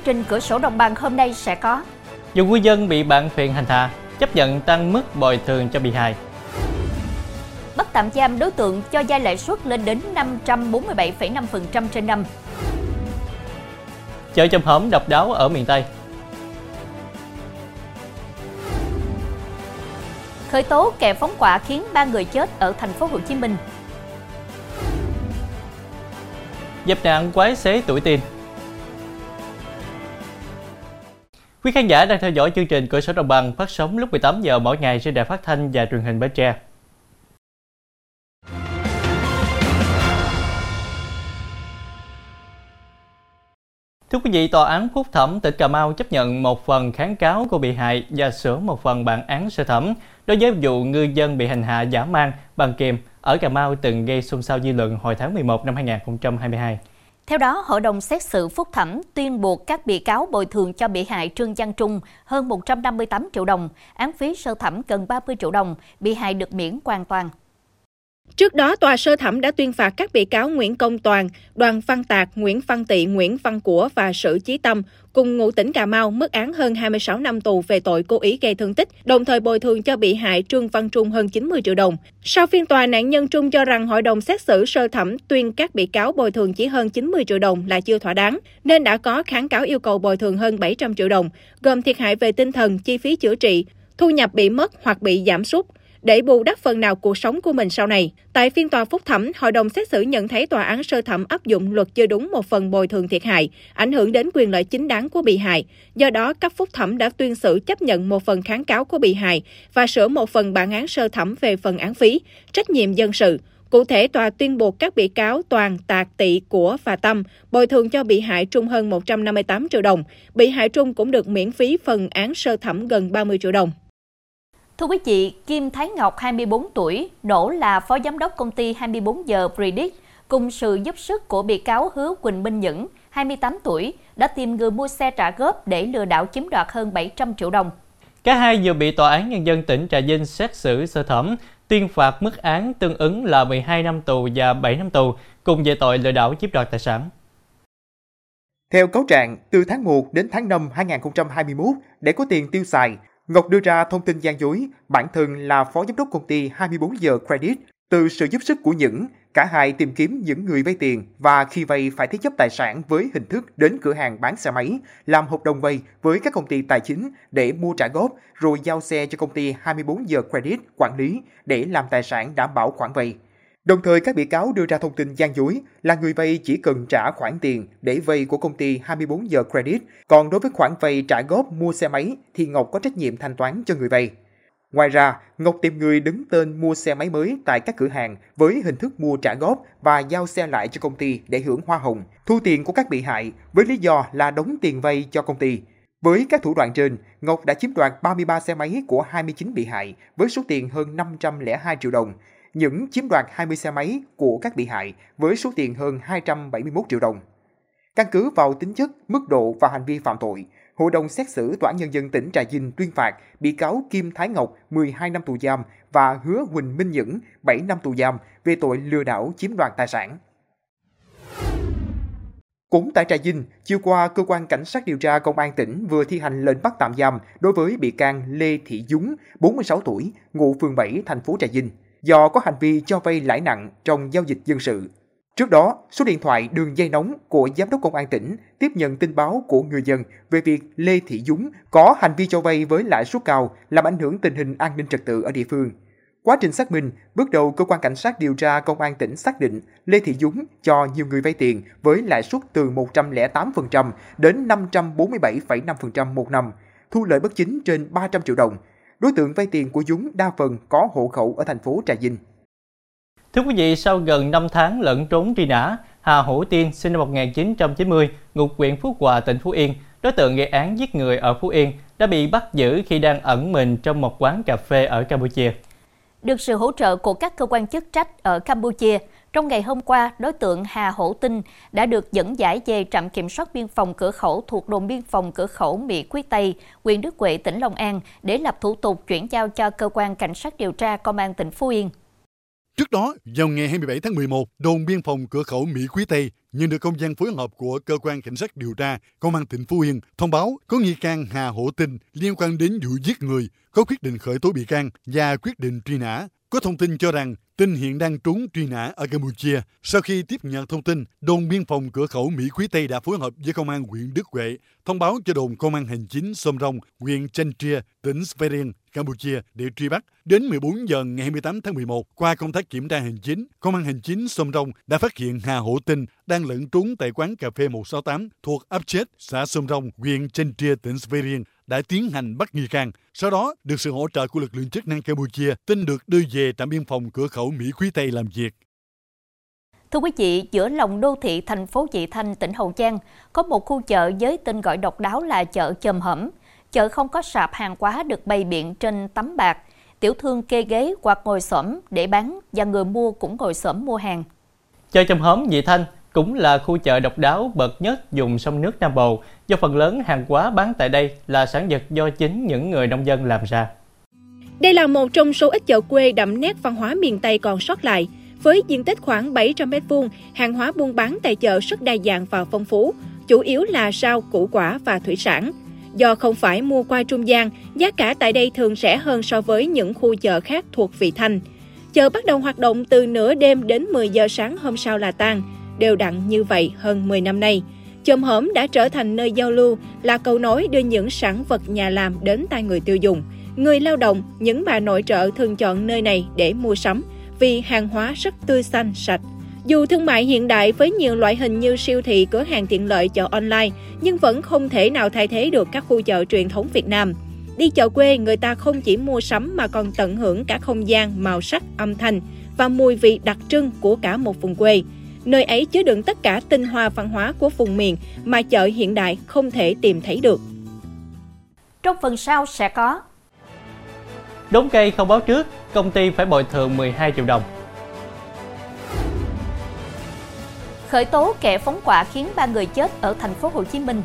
Chương trình cửa sổ đồng bằng hôm nay sẽ có Dù ngư dân bị bạn phiền hành hạ, chấp nhận tăng mức bồi thường cho bị hại. Bắt tạm giam đối tượng cho vay lãi suất lên đến 547,5% trên năm. Chợ chầm hổm độc đáo ở miền Tây. Khởi tố kẻ phóng hỏa khiến ba người chết ở thành phố Hồ Chí Minh. Dập nạn quái xế tuổi teen. Quý khán giả đang theo dõi chương trình Cửa sổ Đồng bằng phát sóng lúc 18 giờ mỗi ngày trên đài phát thanh và truyền hình Bến Tre. Thưa quý vị, Tòa án Phúc thẩm tỉnh Cà Mau chấp nhận một phần kháng cáo của bị hại và sửa một phần bản án sơ thẩm đối với vụ ngư dân bị hành hạ giả mang bằng kiềm ở Cà Mau từng gây xôn xao dư luận hồi tháng 11 năm 2022. Theo đó, Hội đồng xét xử phúc thẩm tuyên buộc các bị cáo bồi thường cho bị hại Trương Giang Trung hơn 158 triệu đồng, án phí sơ thẩm gần 30 triệu đồng, bị hại được miễn hoàn toàn. Trước đó, tòa sơ thẩm đã tuyên phạt các bị cáo Nguyễn Công Toàn, Đoàn Văn Tạc, Nguyễn Văn Tị, Nguyễn Văn Của và Sử Chí Tâm cùng ngụ tỉnh Cà Mau mức án hơn 26 năm tù về tội cố ý gây thương tích, đồng thời bồi thường cho bị hại Trương Văn Trung hơn 90 triệu đồng. Sau phiên tòa, nạn nhân Trung cho rằng hội đồng xét xử sơ thẩm tuyên các bị cáo bồi thường chỉ hơn 90 triệu đồng là chưa thỏa đáng, nên đã có kháng cáo yêu cầu bồi thường hơn 700 triệu đồng, gồm thiệt hại về tinh thần, chi phí chữa trị, thu nhập bị mất hoặc bị giảm sút, để bù đắp phần nào cuộc sống của mình sau này. Tại phiên tòa phúc thẩm, hội đồng xét xử nhận thấy tòa án sơ thẩm áp dụng luật chưa đúng một phần bồi thường thiệt hại, ảnh hưởng đến quyền lợi chính đáng của bị hại. Do đó, cấp phúc thẩm đã tuyên xử chấp nhận một phần kháng cáo của bị hại và sửa một phần bản án sơ thẩm về phần án phí, trách nhiệm dân sự. Cụ thể, tòa tuyên buộc các bị cáo Toàn, Tạc, Tị, Của và Tâm bồi thường cho bị hại Trung hơn 158 triệu đồng. Bị hại Trung cũng được miễn phí phần án sơ thẩm gần 30 triệu đồng. Thưa quý vị, Kim Thái Ngọc 24 tuổi, nổ là phó giám đốc công ty 24 giờ Predict, cùng sự giúp sức của bị cáo Hứa Quỳnh Minh Nhẫn, 28 tuổi, đã tìm người mua xe trả góp để lừa đảo chiếm đoạt hơn 700 triệu đồng. Cả hai vừa bị Tòa án Nhân dân tỉnh Trà Vinh xét xử sơ thẩm, tuyên phạt mức án tương ứng là 12 năm tù và 7 năm tù, cùng về tội lừa đảo chiếm đoạt tài sản. Theo cáo trạng, từ tháng 1 đến tháng 5 2021, để có tiền tiêu xài, Ngọc đưa ra thông tin gian dối, bản thân là phó giám đốc công ty 24 giờ Credit. Từ sự giúp sức của những, cả hai tìm kiếm những người vay tiền và khi vay phải thế chấp tài sản với hình thức đến cửa hàng bán xe máy, làm hợp đồng vay với các công ty tài chính để mua trả góp rồi giao xe cho công ty 24 giờ Credit quản lý để làm tài sản đảm bảo khoản vay. Đồng thời các bị cáo đưa ra thông tin gian dối là người vay chỉ cần trả khoản tiền để vay của công ty 24 giờ credit, còn đối với khoản vay trả góp mua xe máy thì Ngọc có trách nhiệm thanh toán cho người vay. Ngoài ra, Ngọc tìm người đứng tên mua xe máy mới tại các cửa hàng với hình thức mua trả góp và giao xe lại cho công ty để hưởng hoa hồng, thu tiền của các bị hại với lý do là đóng tiền vay cho công ty. Với các thủ đoạn trên, Ngọc đã chiếm đoạt 33 xe máy của 29 bị hại với số tiền hơn 502 triệu đồng, những chiếm đoạt 20 xe máy của các bị hại với số tiền hơn 271 triệu đồng. Căn cứ vào tính chất, mức độ và hành vi phạm tội, Hội đồng xét xử Tòa án Nhân dân tỉnh Trà Vinh tuyên phạt bị cáo Kim Thái Ngọc 12 năm tù giam và Hứa Huỳnh Minh Nhẫn 7 năm tù giam về tội lừa đảo chiếm đoạt tài sản. Cũng tại Trà Vinh, chiều qua, cơ quan cảnh sát điều tra công an tỉnh vừa thi hành lệnh bắt tạm giam đối với bị can Lê Thị Dúng, 46 tuổi, ngụ phường 7, thành phố Trà Vinh do có hành vi cho vay lãi nặng trong giao dịch dân sự. Trước đó, số điện thoại đường dây nóng của Giám đốc Công an tỉnh tiếp nhận tin báo của người dân về việc Lê Thị Dúng có hành vi cho vay với lãi suất cao làm ảnh hưởng tình hình an ninh trật tự ở địa phương. Quá trình xác minh, bước đầu cơ quan cảnh sát điều tra công an tỉnh xác định Lê Thị Dúng cho nhiều người vay tiền với lãi suất từ 108% đến 547,5% một năm, thu lợi bất chính trên 300 triệu đồng, đối tượng vay tiền của Dũng đa phần có hộ khẩu ở thành phố Trà Vinh. Thưa quý vị, sau gần 5 tháng lẫn trốn truy nã, Hà Hữu Tiên sinh năm 1990, ngụ huyện Phú Hòa, tỉnh Phú Yên, đối tượng gây án giết người ở Phú Yên, đã bị bắt giữ khi đang ẩn mình trong một quán cà phê ở Campuchia. Được sự hỗ trợ của các cơ quan chức trách ở Campuchia, trong ngày hôm qua, đối tượng Hà Hổ Tinh đã được dẫn giải về trạm kiểm soát biên phòng cửa khẩu thuộc đồn biên phòng cửa khẩu Mỹ Quý Tây, huyện Đức Huệ, tỉnh Long An để lập thủ tục chuyển giao cho cơ quan cảnh sát điều tra công an tỉnh Phú Yên. Trước đó, vào ngày 27 tháng 11, đồn biên phòng cửa khẩu Mỹ Quý Tây nhận được công gian phối hợp của cơ quan cảnh sát điều tra công an tỉnh Phú Yên thông báo có nghi can Hà Hổ Tinh liên quan đến vụ giết người, có quyết định khởi tố bị can và quyết định truy nã. Có thông tin cho rằng Tinh hiện đang trốn truy nã ở Campuchia. Sau khi tiếp nhận thông tin, đồn biên phòng cửa khẩu Mỹ Quý Tây đã phối hợp với công an huyện Đức Huệ thông báo cho đồn công an hành chính Sông Rồng, huyện Chanh Tria, tỉnh Sverigen, Campuchia để truy bắt. Đến 14 giờ ngày 28 tháng 11, qua công tác kiểm tra hành chính, công an hành chính Sông Rong đã phát hiện Hà Hổ Tinh đang lẫn trốn tại quán cà phê 168 thuộc ấp Chết, xã Sông Rong, huyện Chanh Tria, tỉnh Sverigen đã tiến hành bắt nghi can. Sau đó, được sự hỗ trợ của lực lượng chức năng Campuchia, Tinh được đưa về trạm biên phòng cửa khẩu Mỹ Quý Tây làm việc. Thưa quý vị, giữa lòng đô thị thành phố Vị Thanh, tỉnh Hậu Giang, có một khu chợ với tên gọi độc đáo là chợ chầm hẩm. Chợ không có sạp hàng hóa được bày biện trên tấm bạc. Tiểu thương kê ghế hoặc ngồi xổm để bán và người mua cũng ngồi xổm mua hàng. Chợ chầm hẩm Vị Thanh cũng là khu chợ độc đáo bậc nhất dùng sông nước Nam Bộ, do phần lớn hàng hóa bán tại đây là sản vật do chính những người nông dân làm ra. Đây là một trong số ít chợ quê đậm nét văn hóa miền Tây còn sót lại. Với diện tích khoảng 700 m2, hàng hóa buôn bán tại chợ rất đa dạng và phong phú, chủ yếu là rau, củ quả và thủy sản. Do không phải mua qua trung gian, giá cả tại đây thường rẻ hơn so với những khu chợ khác thuộc Vị Thanh. Chợ bắt đầu hoạt động từ nửa đêm đến 10 giờ sáng hôm sau là tan đều đặn như vậy hơn 10 năm nay. Chôm hổm đã trở thành nơi giao lưu, là cầu nối đưa những sản vật nhà làm đến tay người tiêu dùng. Người lao động, những bà nội trợ thường chọn nơi này để mua sắm vì hàng hóa rất tươi xanh, sạch. Dù thương mại hiện đại với nhiều loại hình như siêu thị, cửa hàng tiện lợi, chợ online, nhưng vẫn không thể nào thay thế được các khu chợ truyền thống Việt Nam. Đi chợ quê, người ta không chỉ mua sắm mà còn tận hưởng cả không gian, màu sắc, âm thanh và mùi vị đặc trưng của cả một vùng quê. Nơi ấy chứa đựng tất cả tinh hoa văn hóa của vùng miền mà chợ hiện đại không thể tìm thấy được. Trong phần sau sẽ có Đốn cây không báo trước, công ty phải bồi thường 12 triệu đồng. Khởi tố kẻ phóng quả khiến ba người chết ở thành phố Hồ Chí Minh.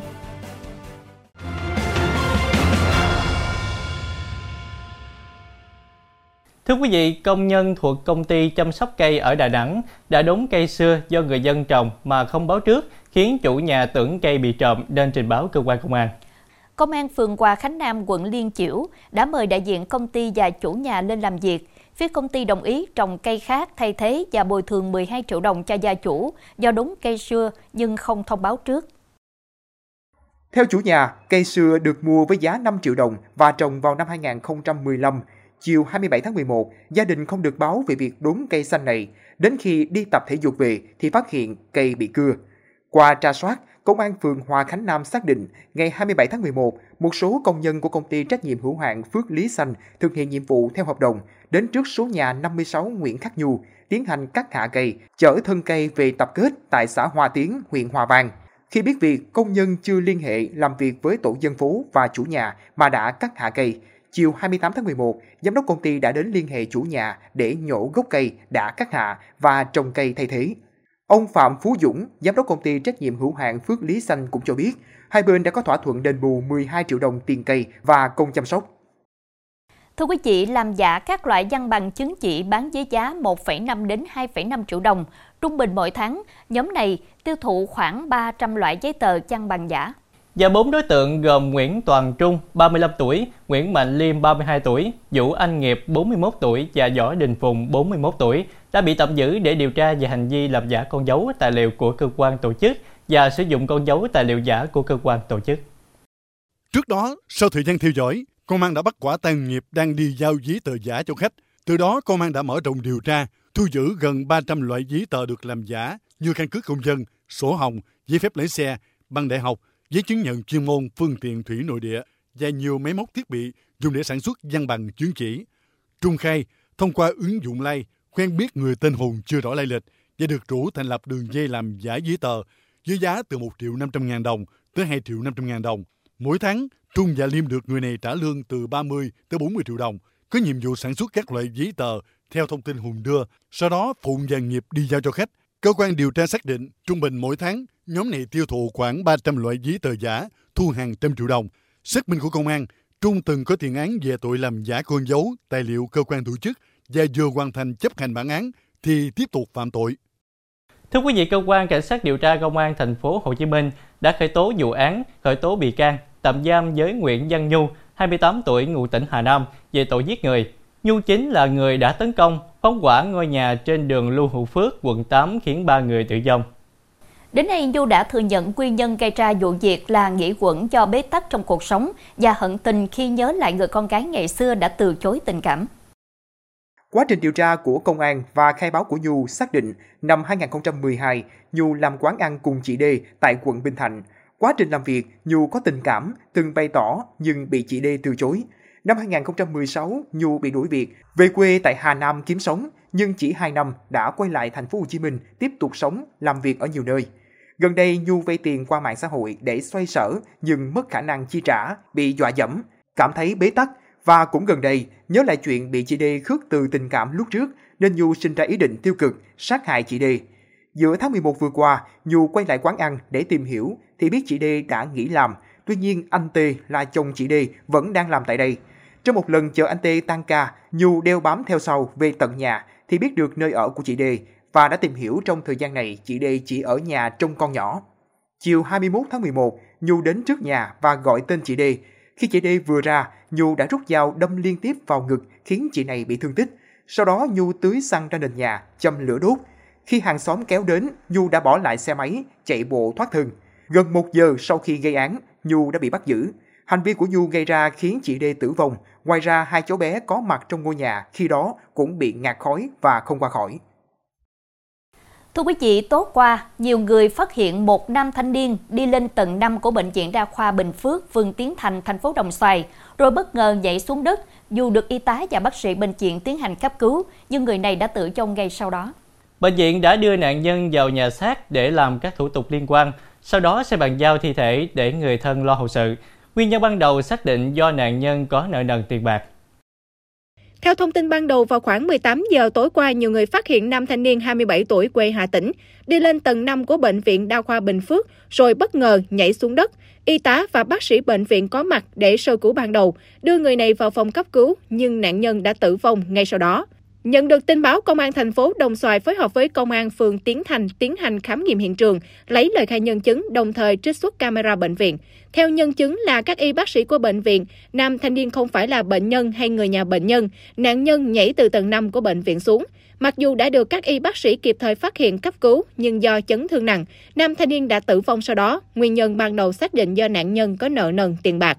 Thưa quý vị, công nhân thuộc công ty chăm sóc cây ở Đà Nẵng đã đốn cây xưa do người dân trồng mà không báo trước, khiến chủ nhà tưởng cây bị trộm nên trình báo cơ quan công an. Công an phường Hòa Khánh Nam, quận Liên Chiểu đã mời đại diện công ty và chủ nhà lên làm việc. Phía công ty đồng ý trồng cây khác thay thế và bồi thường 12 triệu đồng cho gia chủ do đốn cây xưa nhưng không thông báo trước. Theo chủ nhà, cây xưa được mua với giá 5 triệu đồng và trồng vào năm 2015 Chiều 27 tháng 11, gia đình không được báo về việc đốn cây xanh này. Đến khi đi tập thể dục về thì phát hiện cây bị cưa. Qua tra soát, Công an phường Hòa Khánh Nam xác định ngày 27 tháng 11, một số công nhân của công ty trách nhiệm hữu hạn Phước Lý Xanh thực hiện nhiệm vụ theo hợp đồng đến trước số nhà 56 Nguyễn Khắc Nhu tiến hành cắt hạ cây, chở thân cây về tập kết tại xã Hòa Tiến, huyện Hòa Vang. Khi biết việc công nhân chưa liên hệ làm việc với tổ dân phố và chủ nhà mà đã cắt hạ cây, Chiều 28 tháng 11, giám đốc công ty đã đến liên hệ chủ nhà để nhổ gốc cây đã cắt hạ và trồng cây thay thế. Ông Phạm Phú Dũng, giám đốc công ty trách nhiệm hữu hạn Phước Lý Xanh cũng cho biết, hai bên đã có thỏa thuận đền bù 12 triệu đồng tiền cây và công chăm sóc. Thưa quý vị, làm giả các loại văn bằng chứng chỉ bán với giá 1,5 đến 2,5 triệu đồng. Trung bình mỗi tháng, nhóm này tiêu thụ khoảng 300 loại giấy tờ văn bằng giả và bốn đối tượng gồm Nguyễn Toàn Trung, 35 tuổi, Nguyễn Mạnh Liêm, 32 tuổi, Vũ Anh Nghiệp, 41 tuổi và Võ Đình Phùng, 41 tuổi đã bị tạm giữ để điều tra về hành vi làm giả con dấu tài liệu của cơ quan tổ chức và sử dụng con dấu tài liệu giả của cơ quan tổ chức. Trước đó, sau thời gian theo dõi, công an đã bắt quả tang Nghiệp đang đi giao giấy tờ giả cho khách. Từ đó, công an đã mở rộng điều tra, thu giữ gần 300 loại giấy tờ được làm giả như căn cước công dân, sổ hồng, giấy phép lái xe, bằng đại học, giấy chứng nhận chuyên môn phương tiện thủy nội địa và nhiều máy móc thiết bị dùng để sản xuất văn bằng chứng chỉ. Trung khai, thông qua ứng dụng Lay, quen biết người tên Hùng chưa rõ lai lịch và được rủ thành lập đường dây làm giả giấy tờ với giá từ 1 triệu 500 ngàn đồng tới 2 triệu 500 ngàn đồng. Mỗi tháng, Trung và Liêm được người này trả lương từ 30 tới 40 triệu đồng, có nhiệm vụ sản xuất các loại giấy tờ theo thông tin Hùng đưa, sau đó Phụng và Nghiệp đi giao cho khách. Cơ quan điều tra xác định trung bình mỗi tháng nhóm này tiêu thụ khoảng 300 loại giấy tờ giả, thu hàng trăm triệu đồng. Xác minh của công an, Trung từng có tiền án về tội làm giả con dấu, tài liệu cơ quan tổ chức và vừa hoàn thành chấp hành bản án thì tiếp tục phạm tội. Thưa quý vị, cơ quan cảnh sát điều tra công an thành phố Hồ Chí Minh đã khởi tố vụ án, khởi tố bị can, tạm giam với Nguyễn Văn Nhu, 28 tuổi ngụ tỉnh Hà Nam về tội giết người. Nhu chính là người đã tấn công, phóng hỏa ngôi nhà trên đường Lưu Hữu Phước, quận 8 khiến ba người tử vong. Đến nay, Nhu đã thừa nhận nguyên nhân gây ra vụ việc là nghĩ quẩn do bế tắc trong cuộc sống và hận tình khi nhớ lại người con gái ngày xưa đã từ chối tình cảm. Quá trình điều tra của công an và khai báo của Nhu xác định năm 2012, Nhu làm quán ăn cùng chị D tại quận Bình Thạnh. Quá trình làm việc, Nhu có tình cảm, từng bày tỏ nhưng bị chị D từ chối. Năm 2016, Nhu bị đuổi việc, về quê tại Hà Nam kiếm sống, nhưng chỉ 2 năm đã quay lại thành phố Hồ Chí Minh tiếp tục sống, làm việc ở nhiều nơi. Gần đây, Nhu vay tiền qua mạng xã hội để xoay sở nhưng mất khả năng chi trả, bị dọa dẫm, cảm thấy bế tắc và cũng gần đây nhớ lại chuyện bị chị D khước từ tình cảm lúc trước nên Nhu sinh ra ý định tiêu cực sát hại chị D. Giữa tháng 11 vừa qua, Nhu quay lại quán ăn để tìm hiểu thì biết chị D đã nghỉ làm. Tuy nhiên anh T là chồng chị D vẫn đang làm tại đây. Trong một lần chờ anh T tan ca, Nhu đeo bám theo sau về tận nhà thì biết được nơi ở của chị D và đã tìm hiểu trong thời gian này chị D chỉ ở nhà trông con nhỏ. Chiều 21 tháng 11, Nhu đến trước nhà và gọi tên chị D. Khi chị D vừa ra, Nhu đã rút dao đâm liên tiếp vào ngực khiến chị này bị thương tích. Sau đó Nhu tưới xăng ra nền nhà, châm lửa đốt. Khi hàng xóm kéo đến, Nhu đã bỏ lại xe máy, chạy bộ thoát thân. Gần một giờ sau khi gây án, Nhu đã bị bắt giữ. Hành vi của Nhu gây ra khiến chị D tử vong. Ngoài ra, hai cháu bé có mặt trong ngôi nhà khi đó cũng bị ngạt khói và không qua khỏi. Thưa quý vị, tối qua, nhiều người phát hiện một nam thanh niên đi lên tầng 5 của Bệnh viện Đa khoa Bình Phước, phường Tiến Thành, thành phố Đồng Xoài, rồi bất ngờ nhảy xuống đất. Dù được y tá và bác sĩ bệnh viện tiến hành cấp cứu, nhưng người này đã tử vong ngay sau đó. Bệnh viện đã đưa nạn nhân vào nhà xác để làm các thủ tục liên quan, sau đó sẽ bàn giao thi thể để người thân lo hậu sự. Nguyên nhân ban đầu xác định do nạn nhân có nợ nần tiền bạc. Theo thông tin ban đầu, vào khoảng 18 giờ tối qua, nhiều người phát hiện nam thanh niên 27 tuổi quê Hà Tĩnh đi lên tầng 5 của Bệnh viện Đa khoa Bình Phước rồi bất ngờ nhảy xuống đất. Y tá và bác sĩ bệnh viện có mặt để sơ cứu ban đầu, đưa người này vào phòng cấp cứu nhưng nạn nhân đã tử vong ngay sau đó. Nhận được tin báo, Công an thành phố Đồng Xoài phối hợp với Công an phường Tiến Thành tiến hành khám nghiệm hiện trường, lấy lời khai nhân chứng, đồng thời trích xuất camera bệnh viện. Theo nhân chứng là các y bác sĩ của bệnh viện, nam thanh niên không phải là bệnh nhân hay người nhà bệnh nhân, nạn nhân nhảy từ tầng 5 của bệnh viện xuống. Mặc dù đã được các y bác sĩ kịp thời phát hiện cấp cứu, nhưng do chấn thương nặng, nam thanh niên đã tử vong sau đó. Nguyên nhân ban đầu xác định do nạn nhân có nợ nần tiền bạc.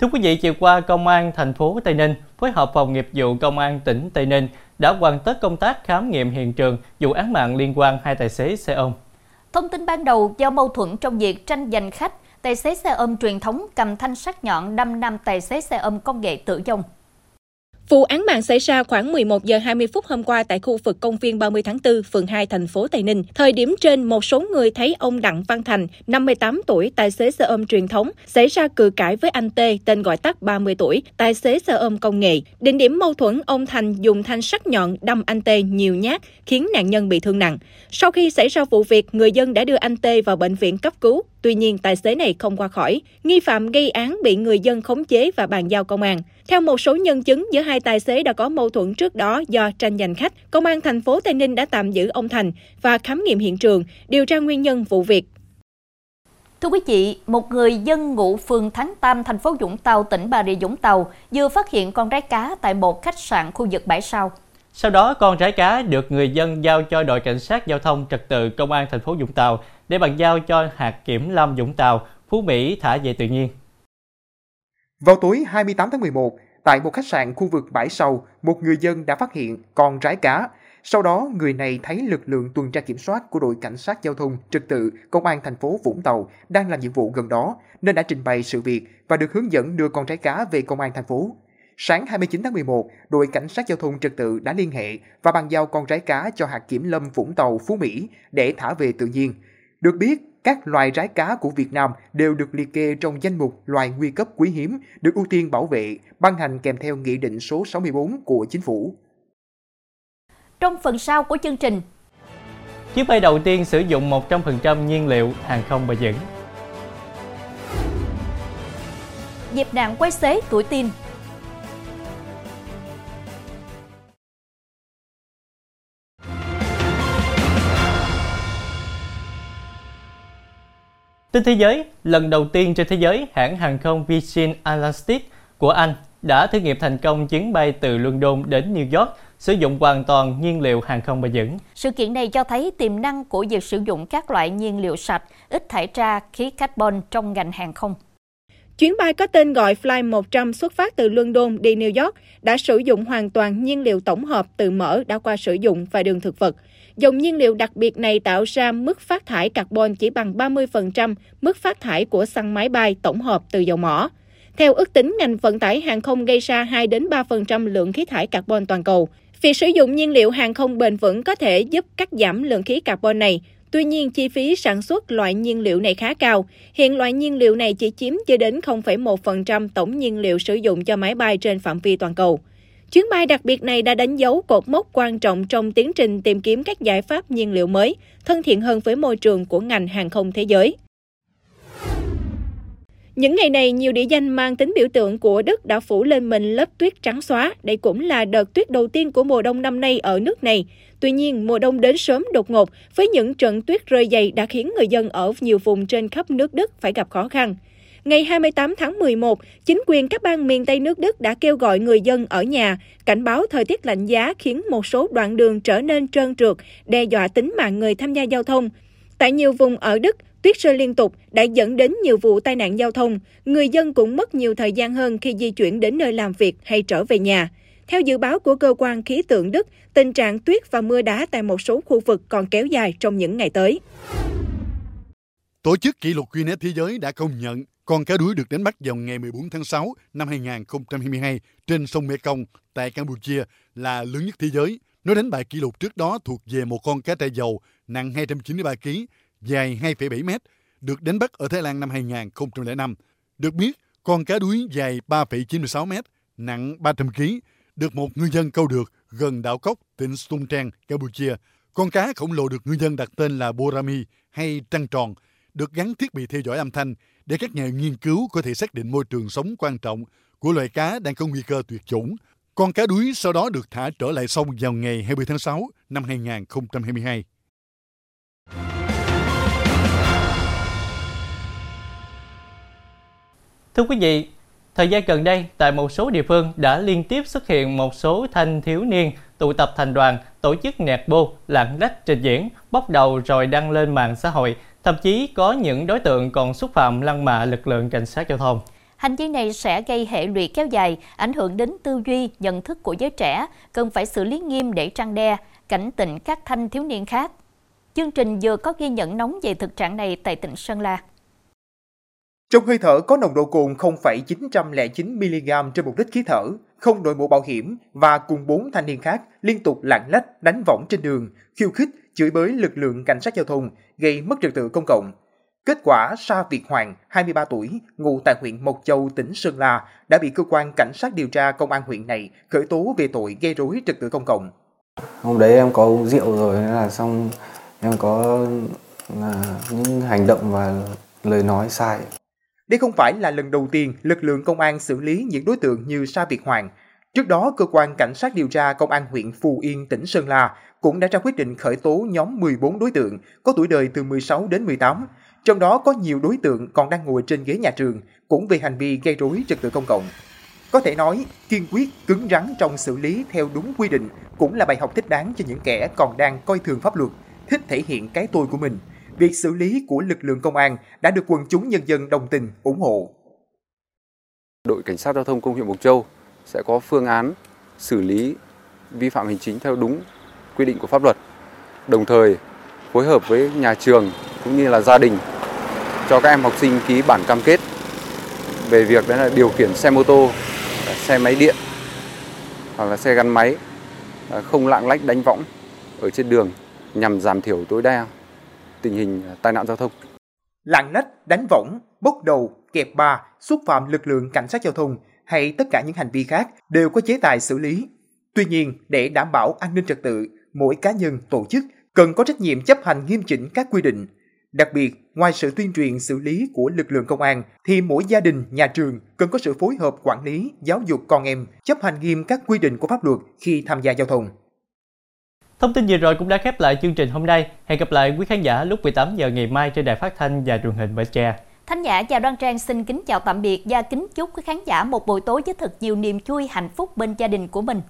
Thưa quý vị, chiều qua, Công an thành phố Tây Ninh phối hợp phòng nghiệp vụ Công an tỉnh Tây Ninh đã hoàn tất công tác khám nghiệm hiện trường vụ án mạng liên quan hai tài xế xe ôm. Thông tin ban đầu do mâu thuẫn trong việc tranh giành khách, tài xế xe ôm truyền thống cầm thanh sắt nhọn đâm nam tài xế xe ôm công nghệ tử vong. Vụ án mạng xảy ra khoảng 11 giờ 20 phút hôm qua tại khu vực công viên 30 tháng 4, phường 2, thành phố Tây Ninh. Thời điểm trên, một số người thấy ông Đặng Văn Thành, 58 tuổi, tài xế xe ôm truyền thống, xảy ra cự cãi với anh T, tên gọi tắt 30 tuổi, tài xế xe ôm công nghệ. Đỉnh điểm mâu thuẫn, ông Thành dùng thanh sắt nhọn đâm anh T nhiều nhát, khiến nạn nhân bị thương nặng. Sau khi xảy ra vụ việc, người dân đã đưa anh T vào bệnh viện cấp cứu. Tuy nhiên, tài xế này không qua khỏi. Nghi phạm gây án bị người dân khống chế và bàn giao công an. Theo một số nhân chứng, giữa hai tài xế đã có mâu thuẫn trước đó do tranh giành khách. Công an thành phố Tây Ninh đã tạm giữ ông Thành và khám nghiệm hiện trường, điều tra nguyên nhân vụ việc. Thưa quý vị, một người dân ngụ phường Thắng Tam, thành phố Vũng Tàu, tỉnh Bà Rịa Vũng Tàu vừa phát hiện con rái cá tại một khách sạn khu vực bãi sau. Sau đó, con rái cá được người dân giao cho đội cảnh sát giao thông trật tự công an thành phố Vũng Tàu để bàn giao cho hạt kiểm lâm Vũng Tàu, Phú Mỹ thả về tự nhiên. Vào tối 28 tháng 11, tại một khách sạn khu vực bãi sau, một người dân đã phát hiện con rái cá. Sau đó, người này thấy lực lượng tuần tra kiểm soát của đội cảnh sát giao thông trật tự công an thành phố Vũng Tàu đang làm nhiệm vụ gần đó nên đã trình bày sự việc và được hướng dẫn đưa con trái cá về công an thành phố. Sáng 29 tháng 11, đội cảnh sát giao thông trật tự đã liên hệ và bàn giao con trái cá cho hạt kiểm lâm Vũng Tàu Phú Mỹ để thả về tự nhiên. Được biết, các loài rái cá của Việt Nam đều được liệt kê trong danh mục loài nguy cấp quý hiếm được ưu tiên bảo vệ, ban hành kèm theo Nghị định số 64 của Chính phủ. Trong phần sau của chương trình, Chiếc bay đầu tiên sử dụng 100% nhiên liệu hàng không bền vững. dịp nạn quay xế tuổi tin, Tin thế giới, lần đầu tiên trên thế giới, hãng hàng không Virgin Atlantic của Anh đã thử nghiệm thành công chuyến bay từ London đến New York sử dụng hoàn toàn nhiên liệu hàng không bền vững. Sự kiện này cho thấy tiềm năng của việc sử dụng các loại nhiên liệu sạch, ít thải ra khí carbon trong ngành hàng không. Chuyến bay có tên gọi Fly 100 xuất phát từ London đi New York đã sử dụng hoàn toàn nhiên liệu tổng hợp từ mỡ đã qua sử dụng và đường thực vật. Dòng nhiên liệu đặc biệt này tạo ra mức phát thải carbon chỉ bằng 30% mức phát thải của xăng máy bay tổng hợp từ dầu mỏ. Theo ước tính, ngành vận tải hàng không gây ra 2 đến 3% lượng khí thải carbon toàn cầu. Việc sử dụng nhiên liệu hàng không bền vững có thể giúp cắt giảm lượng khí carbon này. Tuy nhiên, chi phí sản xuất loại nhiên liệu này khá cao. Hiện loại nhiên liệu này chỉ chiếm chưa đến 0,1% tổng nhiên liệu sử dụng cho máy bay trên phạm vi toàn cầu. Chuyến bay đặc biệt này đã đánh dấu cột mốc quan trọng trong tiến trình tìm kiếm các giải pháp nhiên liệu mới, thân thiện hơn với môi trường của ngành hàng không thế giới. Những ngày này, nhiều địa danh mang tính biểu tượng của Đức đã phủ lên mình lớp tuyết trắng xóa. Đây cũng là đợt tuyết đầu tiên của mùa đông năm nay ở nước này. Tuy nhiên, mùa đông đến sớm đột ngột với những trận tuyết rơi dày đã khiến người dân ở nhiều vùng trên khắp nước Đức phải gặp khó khăn. Ngày 28 tháng 11, chính quyền các bang miền Tây nước Đức đã kêu gọi người dân ở nhà, cảnh báo thời tiết lạnh giá khiến một số đoạn đường trở nên trơn trượt, đe dọa tính mạng người tham gia giao thông. Tại nhiều vùng ở Đức, tuyết rơi liên tục đã dẫn đến nhiều vụ tai nạn giao thông. Người dân cũng mất nhiều thời gian hơn khi di chuyển đến nơi làm việc hay trở về nhà. Theo dự báo của cơ quan khí tượng Đức, tình trạng tuyết và mưa đá tại một số khu vực còn kéo dài trong những ngày tới. Tổ chức kỷ lục Guinness Thế giới đã công nhận con cá đuối được đánh bắt vào ngày 14 tháng 6 năm 2022 trên sông Mekong tại Campuchia là lớn nhất thế giới. Nó đánh bại kỷ lục trước đó thuộc về một con cá trai dầu nặng 293 kg, dài 2,7 mét, được đánh bắt ở Thái Lan năm 2005. Được biết, con cá đuối dài 3,96 mét, nặng 300 kg, được một ngư dân câu được gần đảo Cốc, tỉnh Stung Trang, Campuchia. Con cá khổng lồ được ngư dân đặt tên là Borami hay Trăng Tròn, được gắn thiết bị theo dõi âm thanh để các nhà nghiên cứu có thể xác định môi trường sống quan trọng của loài cá đang có nguy cơ tuyệt chủng. Con cá đuối sau đó được thả trở lại sông vào ngày 20 tháng 6 năm 2022. Thưa quý vị, thời gian gần đây, tại một số địa phương đã liên tiếp xuất hiện một số thanh thiếu niên tụ tập thành đoàn, tổ chức nẹt bô, lạng lách trình diễn, bóc đầu rồi đăng lên mạng xã hội Thậm chí có những đối tượng còn xúc phạm lăng mạ lực lượng cảnh sát giao thông. Hành vi này sẽ gây hệ lụy kéo dài, ảnh hưởng đến tư duy, nhận thức của giới trẻ, cần phải xử lý nghiêm để trăng đe, cảnh tỉnh các thanh thiếu niên khác. Chương trình vừa có ghi nhận nóng về thực trạng này tại tỉnh Sơn La. Trong hơi thở có nồng độ cồn 0,909mg trên một lít khí thở, không đội mũ bảo hiểm và cùng bốn thanh niên khác liên tục lạng lách đánh võng trên đường, khiêu khích, chửi bới lực lượng cảnh sát giao thông, gây mất trật tự công cộng. Kết quả, Sa Việt Hoàng, 23 tuổi, ngụ tại huyện Mộc Châu, tỉnh Sơn La, đã bị cơ quan cảnh sát điều tra công an huyện này khởi tố về tội gây rối trật tự công cộng. Hôm đấy em có uống rượu rồi nên là xong em có là những hành động và lời nói sai. Đây không phải là lần đầu tiên lực lượng công an xử lý những đối tượng như Sa Việt Hoàng. Trước đó, cơ quan cảnh sát điều tra công an huyện Phù Yên, tỉnh Sơn La cũng đã ra quyết định khởi tố nhóm 14 đối tượng có tuổi đời từ 16 đến 18, trong đó có nhiều đối tượng còn đang ngồi trên ghế nhà trường, cũng về hành vi gây rối trật tự công cộng. Có thể nói, kiên quyết, cứng rắn trong xử lý theo đúng quy định cũng là bài học thích đáng cho những kẻ còn đang coi thường pháp luật, thích thể hiện cái tôi của mình. Việc xử lý của lực lượng công an đã được quần chúng nhân dân đồng tình, ủng hộ. Đội Cảnh sát Giao thông Công huyện Mộc Châu sẽ có phương án xử lý vi phạm hành chính theo đúng quy định của pháp luật. Đồng thời phối hợp với nhà trường cũng như là gia đình cho các em học sinh ký bản cam kết về việc đó là điều khiển xe mô tô, xe máy điện hoặc là xe gắn máy à, không lạng lách đánh võng ở trên đường nhằm giảm thiểu tối đa tình hình à, tai nạn giao thông. Lạng lách, đánh võng, bốc đầu, kẹp ba, xúc phạm lực lượng cảnh sát giao thông hay tất cả những hành vi khác đều có chế tài xử lý. Tuy nhiên, để đảm bảo an ninh trật tự, mỗi cá nhân, tổ chức cần có trách nhiệm chấp hành nghiêm chỉnh các quy định. Đặc biệt, ngoài sự tuyên truyền xử lý của lực lượng công an, thì mỗi gia đình, nhà trường cần có sự phối hợp quản lý, giáo dục con em, chấp hành nghiêm các quy định của pháp luật khi tham gia giao thông. Thông tin vừa rồi cũng đã khép lại chương trình hôm nay. Hẹn gặp lại quý khán giả lúc 18 giờ ngày mai trên đài phát thanh và truyền hình Bến Tre. Thanh Nhã và Đoan Trang, xin kính chào tạm biệt và kính chúc quý khán giả một buổi tối với thật nhiều niềm vui, hạnh phúc bên gia đình của mình.